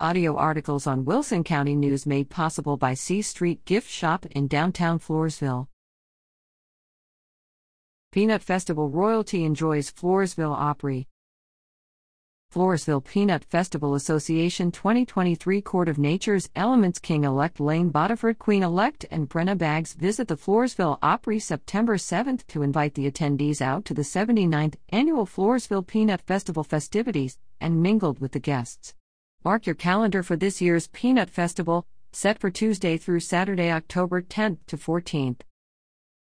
Audio articles on Wilson County News made possible by C Street Gift Shop in downtown Floresville. Peanut Festival royalty enjoys Floresville Opry. Floresville Peanut Festival Association 2023 Court of Nature's Elements King elect Lane Bodiford Queen elect and Brenna Baggs visit the Floresville Opry September 7th to invite the attendees out to the 79th annual Floresville Peanut Festival festivities and mingled with the guests. Mark your calendar for this year's Peanut Festival, set for Tuesday through Saturday, October 10th to 14th.